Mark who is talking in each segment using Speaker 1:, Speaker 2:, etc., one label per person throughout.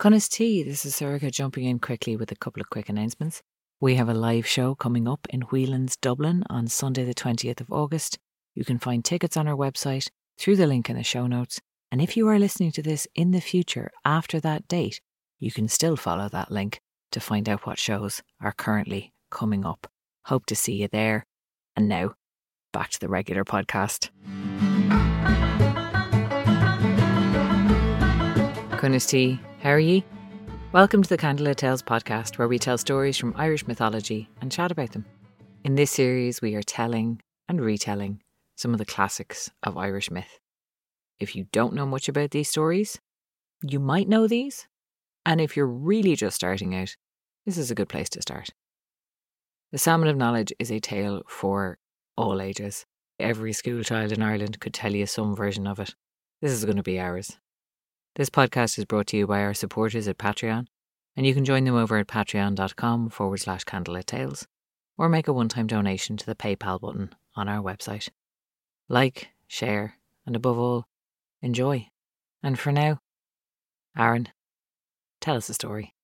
Speaker 1: Cunnus T, this is Sorcha jumping in quickly with a couple of quick announcements. We have a live show coming up in Whelan's, Dublin on Sunday, the 20th of August. You can find tickets on our website through the link in the show notes. And if you are listening to this in the future after that date, you can still follow that link to find out what shows are currently coming up. Hope to see you there. And now, back to the regular podcast. T, how are ye? Welcome to the Candlelit Tales podcast, where we tell stories from Irish mythology and chat about them. In this series, we are telling and retelling some of the classics of Irish myth. If you don't know much about these stories, you might know these. And if you're really just starting out, this is a good place to start. The Salmon of Knowledge is a tale for all ages. Every schoolchild in Ireland could tell you some version of it. This is going to be ours. This podcast is brought to you by our supporters at Patreon, and you can join them over at patreon.com forward slash candlelit tales or make a one time donation to the PayPal button on our website. Like, share, and above all, enjoy. And for now, Aron, tell us a story.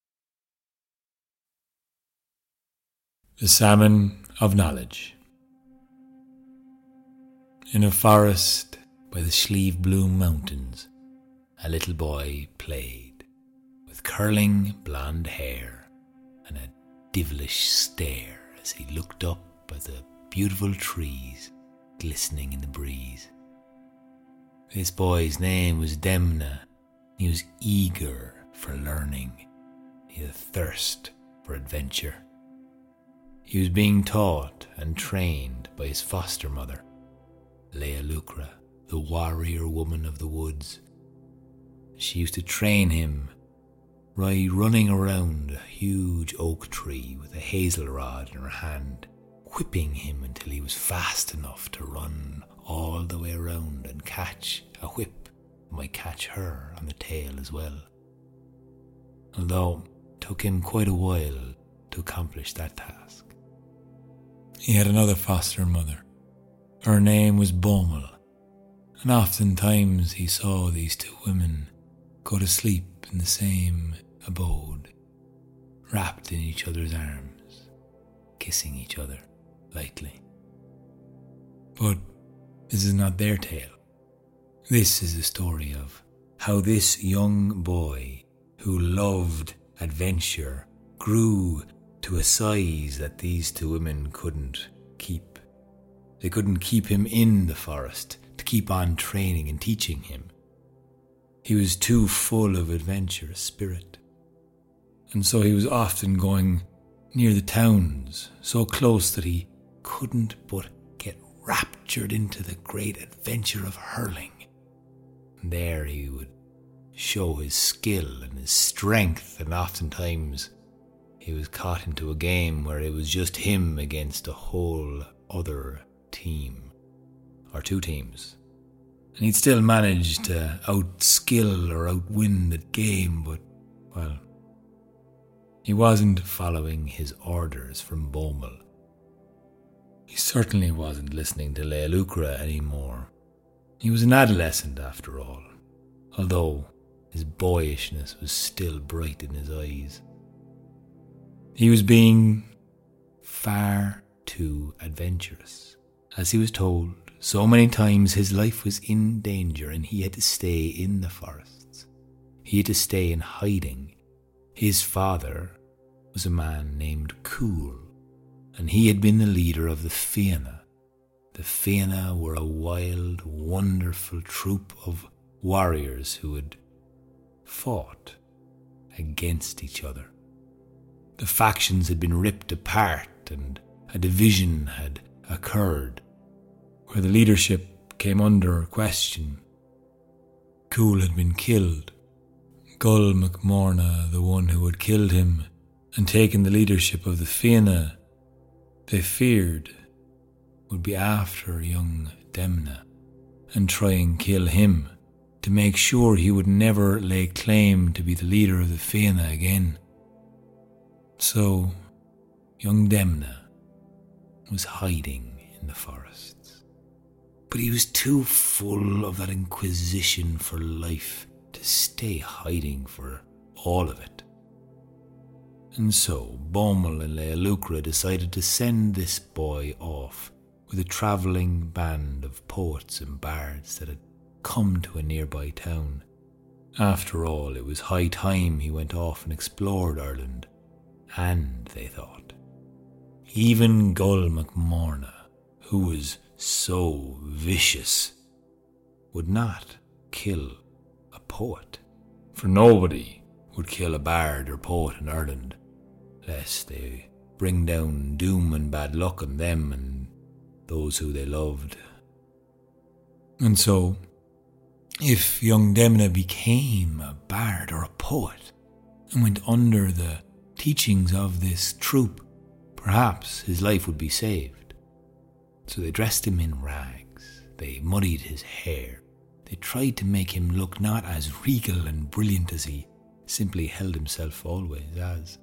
Speaker 2: The Salmon of Knowledge. In a forest by the Slieve Bloom Mountains, a little boy played, with curling blonde hair and a devilish stare as he looked up at the beautiful trees glistening in the breeze. This boy's name was Demna. He was eager for learning. He had a thirst for adventure. He was being taught and trained by his foster mother, Liath Luachra, the warrior woman of the woods. She used to train him by running around a huge oak tree with a hazel rod in her hand, whipping him until he was fast enough to run all the way around and catch a whip might catch her on the tail as well. Although it took him quite a while to accomplish that task. He had another foster mother. Her name was Bodhmall, and oftentimes he saw these two women go to sleep in the same abode, wrapped in each other's arms, kissing each other lightly. But this is not their tale. This is the story of how this young boy who loved adventure grew to a size that these two women couldn't keep. They couldn't keep him in the forest to keep on training and teaching him. He was too full of adventurous spirit. And so he was often going near the towns, so close that he couldn't but get raptured into the great adventure of hurling. And there he would show his skill and his strength, and oftentimes he was caught into a game where it was just him against a whole other team, or two teams and he'd still manage to outskill or outwin the game, but, well, he wasn't following his orders from Bodhmall. He certainly wasn't listening to Liath Luachra anymore. He was an adolescent after all, although his boyishness was still bright in his eyes. He was being far too adventurous, as he was told so many times his life was in danger and he had to stay in the forests. He had to stay in hiding. His father was a man named Cumhall, and he had been the leader of the Fianna. The Fianna were a wild, wonderful troop of warriors who had fought against each other. The factions had been ripped apart and a division had occurred where the leadership came under question. Cumhall had been killed. Goll MacMorna, the one who had killed him and taken the leadership of the Fianna, they feared would be after young Demna and try and kill him to make sure he would never lay claim to be the leader of the Fianna again. So, young Demna was hiding in the forest but he was too full of that inquisition for life to stay hiding for all of it. And so Bodhmall and Liath Luachra decided to send this boy off with a travelling band of poets and bards that had come to a nearby town. After all, it was high time he went off and explored Ireland, and, they thought, even Goll MacMorna, who was so vicious, would not kill a poet. For nobody would kill a bard or poet in Ireland, lest they bring down doom and bad luck on them and those who they loved. And so, if young Demna became a bard or a poet and went under the teachings of this troop, perhaps his life would be saved. So they dressed him in rags, they muddied his hair, they tried to make him look not as regal and brilliant as he simply held himself always as.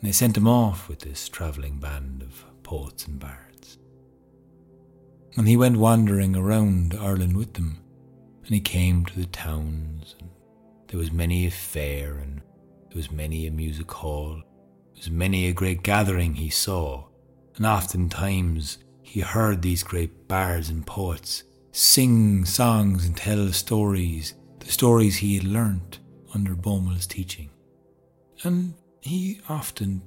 Speaker 2: And they sent him off with this travelling band of poets and bards. And he went wandering around Ireland with them, and he came to the towns, and there was many a fair, and there was many a music hall, there was many a great gathering he saw, and oftentimes he heard these great bards and poets sing songs and tell stories, the stories he had learnt under Bodhmall's teaching. And he often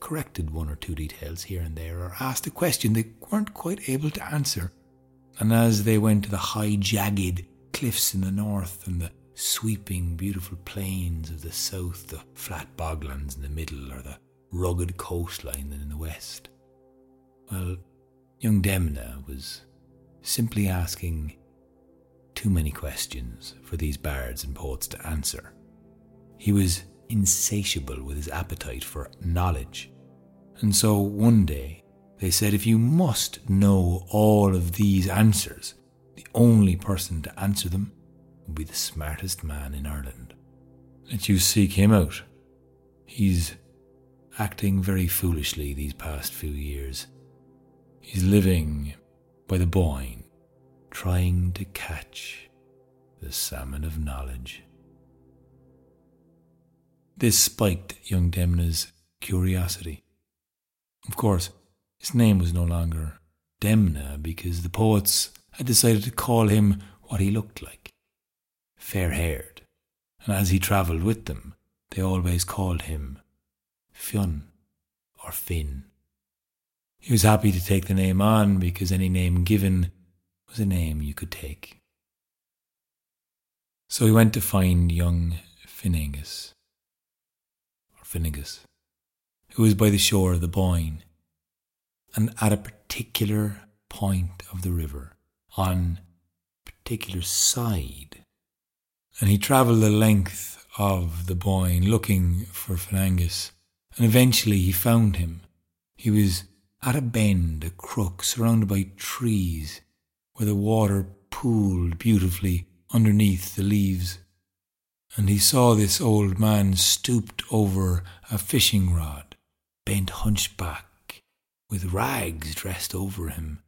Speaker 2: corrected one or two details here and there, or asked a question they weren't quite able to answer. And as they went to the high, jagged cliffs in the north and the sweeping, beautiful plains of the south, the flat boglands in the middle, or the rugged coastline in the west, well, young Demna was simply asking too many questions for these bards and poets to answer. He was insatiable with his appetite for knowledge. And so one day they said, if you must know all of these answers, the only person to answer them will be the smartest man in Ireland. Let you seek him out. He's acting very foolishly these past few years. He's living by the Boyne, trying to catch the salmon of knowledge. This spiked young Demna's curiosity. Of course, his name was no longer Demna because the poets had decided to call him what he looked like fair haired, and as he travelled with them, they always called him Fionn or Finn. He was happy to take the name on because any name given was a name you could take. So he went to find young Finnegas, or Finnegas, who was by the shore of the Boyne, and at a particular point of the river, on a particular side. And he travelled the length of the Boyne looking for Finnegas, and eventually he found him. He was at a bend, a crook surrounded by trees, where the water pooled beautifully underneath the leaves. And he saw this old man stooped over a fishing rod, bent hunchback, with rags dressed over him,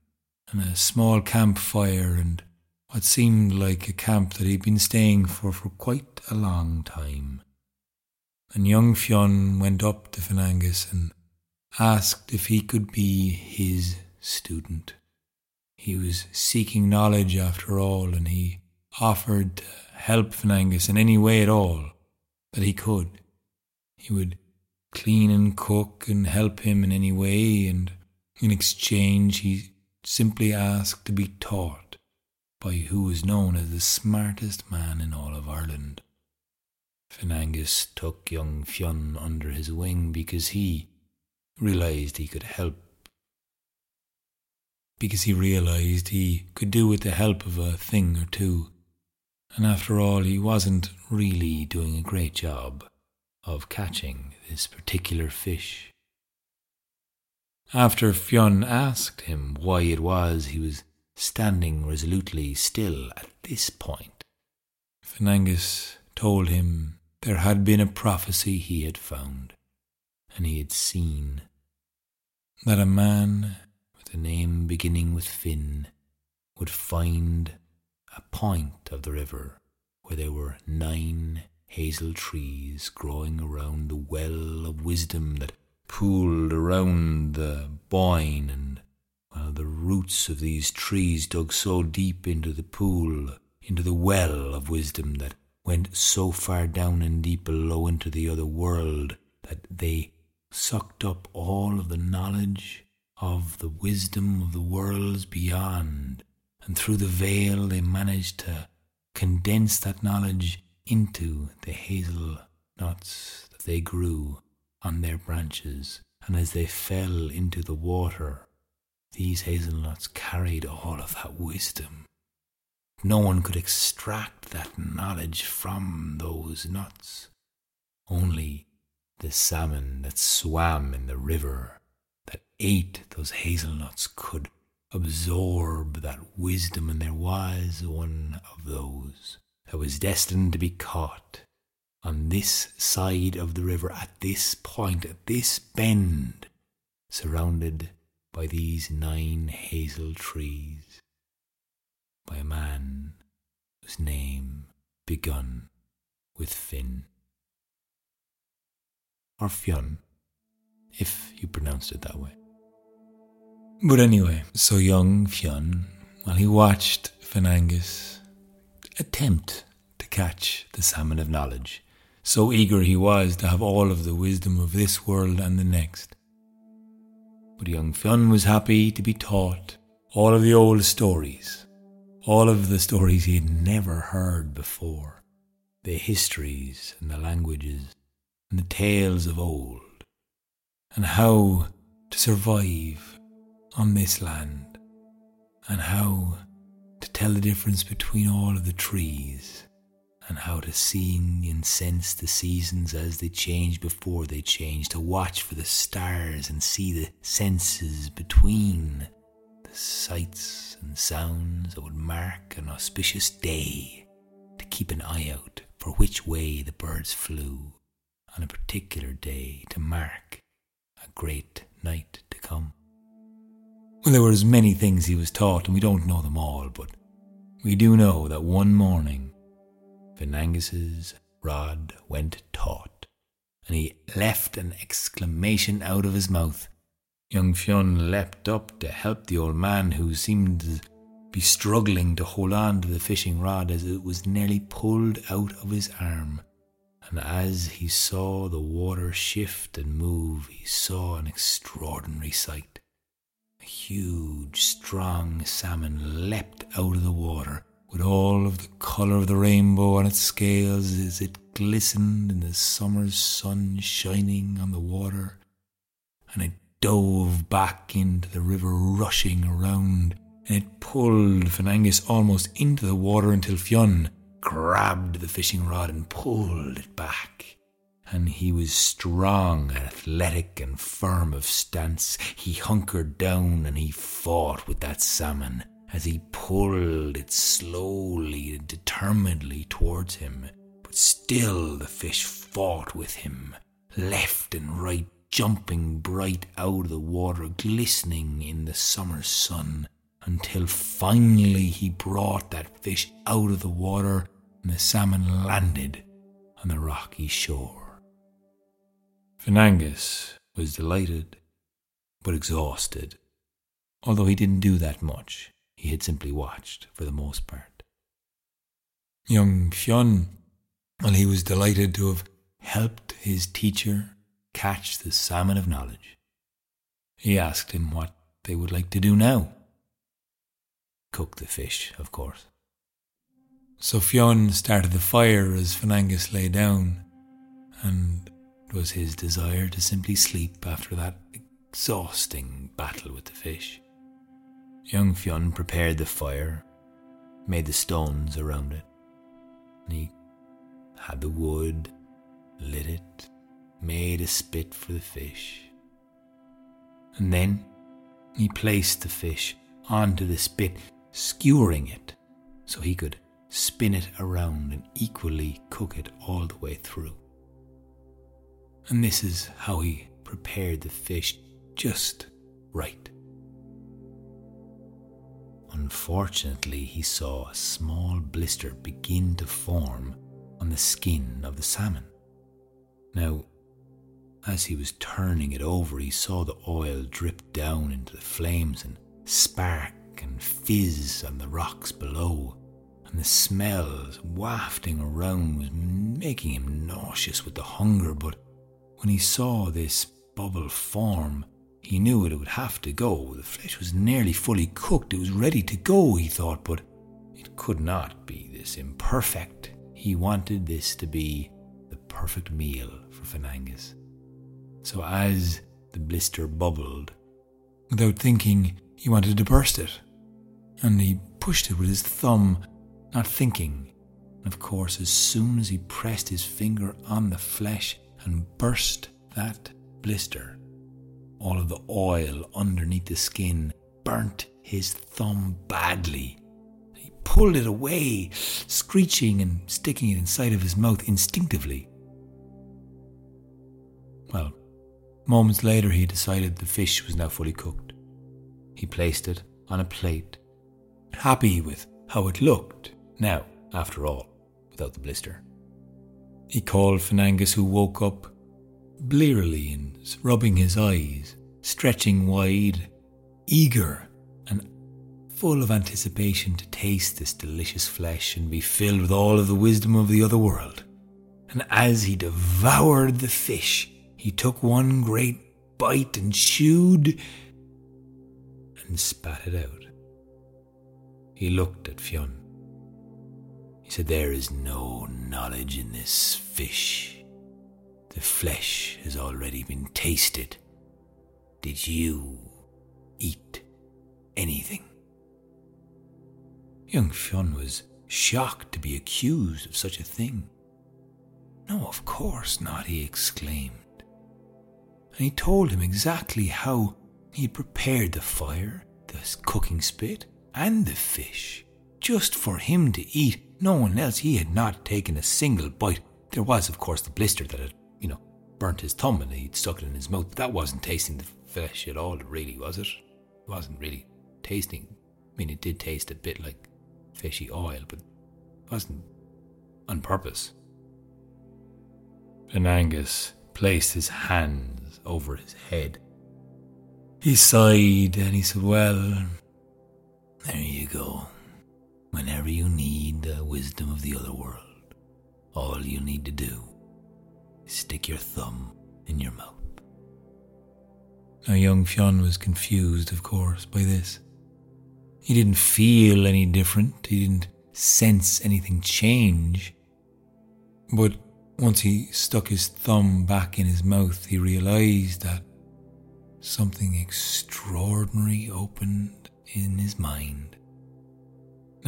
Speaker 2: and a small campfire, and what seemed like a camp that he'd been staying for for quite a long time. And young Fionn went up to Finnegas and asked if he could be his student. He was seeking knowledge after all, and he offered to help Finnegas in any way at all that he could. He would clean and cook and help him in any way, and in exchange he simply asked to be taught by who was known as the smartest man in all of Ireland. Finnegas took young Fionn under his wing because he realized he could help because he realized he could do with the help of a thing or two. And after all, he wasn't really doing a great job of catching this particular fish. After Fionn asked him why it was he was standing resolutely still at this point, Finnegas told him there had been a prophecy he had found, and he had seen that a man with a name beginning with Finn would find a point of the river where there were nine hazel trees growing around the well of wisdom that pooled around the boyne, and while the roots of these trees dug so deep into the pool, into the well of wisdom that went so far down and deep below into the other world that they sucked up all of the knowledge of the wisdom of the worlds beyond, and through the veil they managed to condense that knowledge into the hazel nuts that they grew on their branches, and as they fell into the water, these hazelnuts carried all of that wisdom. No one could extract that knowledge from those nuts. Only the salmon that swam in the river, that ate those hazelnuts, could absorb that wisdom, and there was one of those that was destined to be caught on this side of the river at this point, at this bend, surrounded by these nine hazel trees, by a man whose name begun with Finn. Or Fionn, if you pronounced it that way. But anyway, so young Fionn, while he watched Finangus attempt to catch the salmon of knowledge, so eager he was to have all of the wisdom of this world and the next. But young Fionn was happy to be taught all of the old stories, all of the stories he had never heard before, the histories and the languages and the tales of old, and how to survive on this land, and how to tell the difference between all of the trees, and how to see and sense the seasons as they change before they change, to watch for the stars and see the senses between the sights and sounds that would mark an auspicious day, to keep an eye out for which way the birds flew on a particular day to mark a great night to come. Well, there were as many things he was taught, and we don't know them all, but we do know that one morning Finangus's rod went taut, and he left an exclamation out of his mouth. Young Fionn leapt up to help the old man, who seemed to be struggling to hold on to the fishing rod as it was nearly pulled out of his arm and as he saw the water shift and move, he saw an extraordinary sight. A huge, strong salmon leapt out of the water with all of the colour of the rainbow on its scales as it glistened in the summer's sun shining on the water, and it dove back into the river rushing around, and it pulled Finangus almost into the water until Fionn grabbed the fishing rod and pulled it back. And he was strong, and athletic, and firm of stance. He hunkered down and he fought with that salmon as he pulled it slowly and determinedly towards him. But still the fish fought with him, left and right, jumping bright out of the water, glistening in the summer sun until finally he brought that fish out of the water and the salmon landed on the rocky shore. Finangus was delighted, but exhausted. Although he didn't do that much, he had simply watched for the most part. Young Fionn, well, he was delighted to have helped his teacher catch the salmon of knowledge. He asked him what they would like to do now. Cook the fish, of course. So Fionn started the fire as Finangus lay down, and it was his desire to simply sleep after that exhausting battle with the fish. Young Fionn prepared the fire, made the stones around it, and he had the wood, lit it, made a spit for the fish. And then he placed the fish onto the spit skewering it so he could spin it around and equally cook it all the way through. And this is how he prepared the fish just right. Unfortunately, he saw a small blister begin to form on the skin of the salmon. Now, as he was turning it over, he saw the oil drip down into the flames and spark and fizz on the rocks below, and the smells wafting around was making him nauseous with the hunger. But when he saw this bubble form, he knew it would have to go. The flesh was nearly fully cooked. It was ready to go, he thought, but it could not be this imperfect. He wanted this to be the perfect meal for Finangus. So as the blister bubbled, without thinking, he wanted to burst it. And he pushed it with his thumb, not thinking. And of course, as soon as he pressed his finger on the flesh and burst that blister, all of the oil underneath the skin burnt his thumb badly. He pulled it away, screeching and sticking it inside of his mouth instinctively. Well, moments later, he decided the fish was now fully cooked. He placed it on a plate, happy with how it looked now, after all, without the blister. He called Finangus, who woke up blearily and rubbing his eyes, stretching wide, eager and full of anticipation to taste this delicious flesh and be filled with all of the wisdom of the other world. And as he devoured the fish, he took one great bite and chewed and spat it out. He looked at Fionn. He said, There is no knowledge in this fish. The flesh has already been tasted. Did you eat anything? Young Fionn was shocked to be accused of such a thing. No, of course not, he exclaimed. And he told him exactly how he had prepared the fire, the cooking spit, and the fish, just for him to eat. No one else. He had not taken a single bite. There was, of course, the blister that had you know, burnt his thumb and he'd stuck it in his mouth. But that wasn't tasting the flesh at all, really, was it? It wasn't really tasting. I mean, it did taste a bit like fishy oil, but it wasn't on purpose. And Angus placed his hands over his head. He sighed and he said, Well. Whenever you need the wisdom of the other world, all you need to do is stick your thumb in your mouth. Now, young Fionn was confused, of course, by this. He didn't feel any different, he didn't sense anything change. But once he stuck his thumb back in his mouth, he realized that something extraordinary opened in his mind.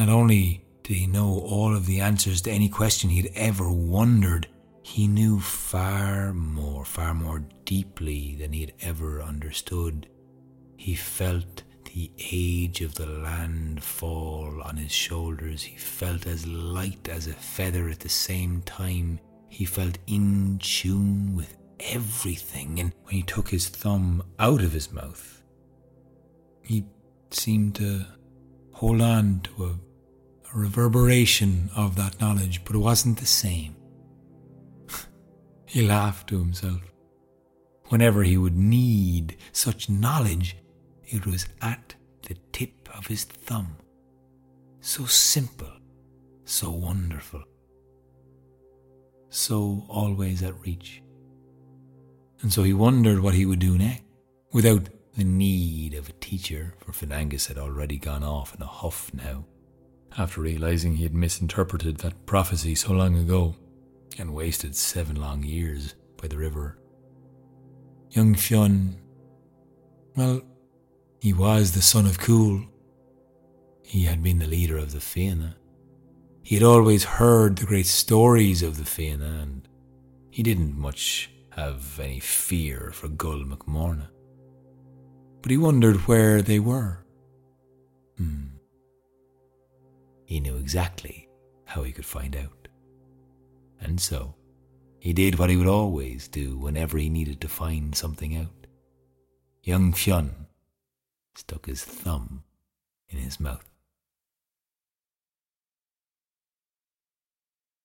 Speaker 2: Not only did he know all of the answers to any question he had ever wondered, he knew far more, far more deeply than he had ever understood. He felt the age of the land fall on his shoulders. He felt as light as a feather at the same time. He felt in tune with everything. And when he took his thumb out of his mouth, he seemed to hold on to a, a reverberation of that knowledge, but it wasn't the same. He laughed to himself. Whenever he would need such knowledge, it was at the tip of his thumb. So simple, so wonderful, so always at reach. And so he wondered what he would do next, without the need of a teacher, for Finangus had already gone off in a huff now, after realizing he had misinterpreted that prophecy so long ago and wasted seven long years by the river. Young Fionn, well, he was the son of Cumhall. He had been the leader of the Fianna. He had always heard the great stories of the Fianna, and he didn't much have any fear for Goll McMorna. But he wondered where they were. Hmm. He knew exactly how he could find out. And so, he did what he would always do whenever he needed to find something out. Young Fionn stuck his thumb in his mouth.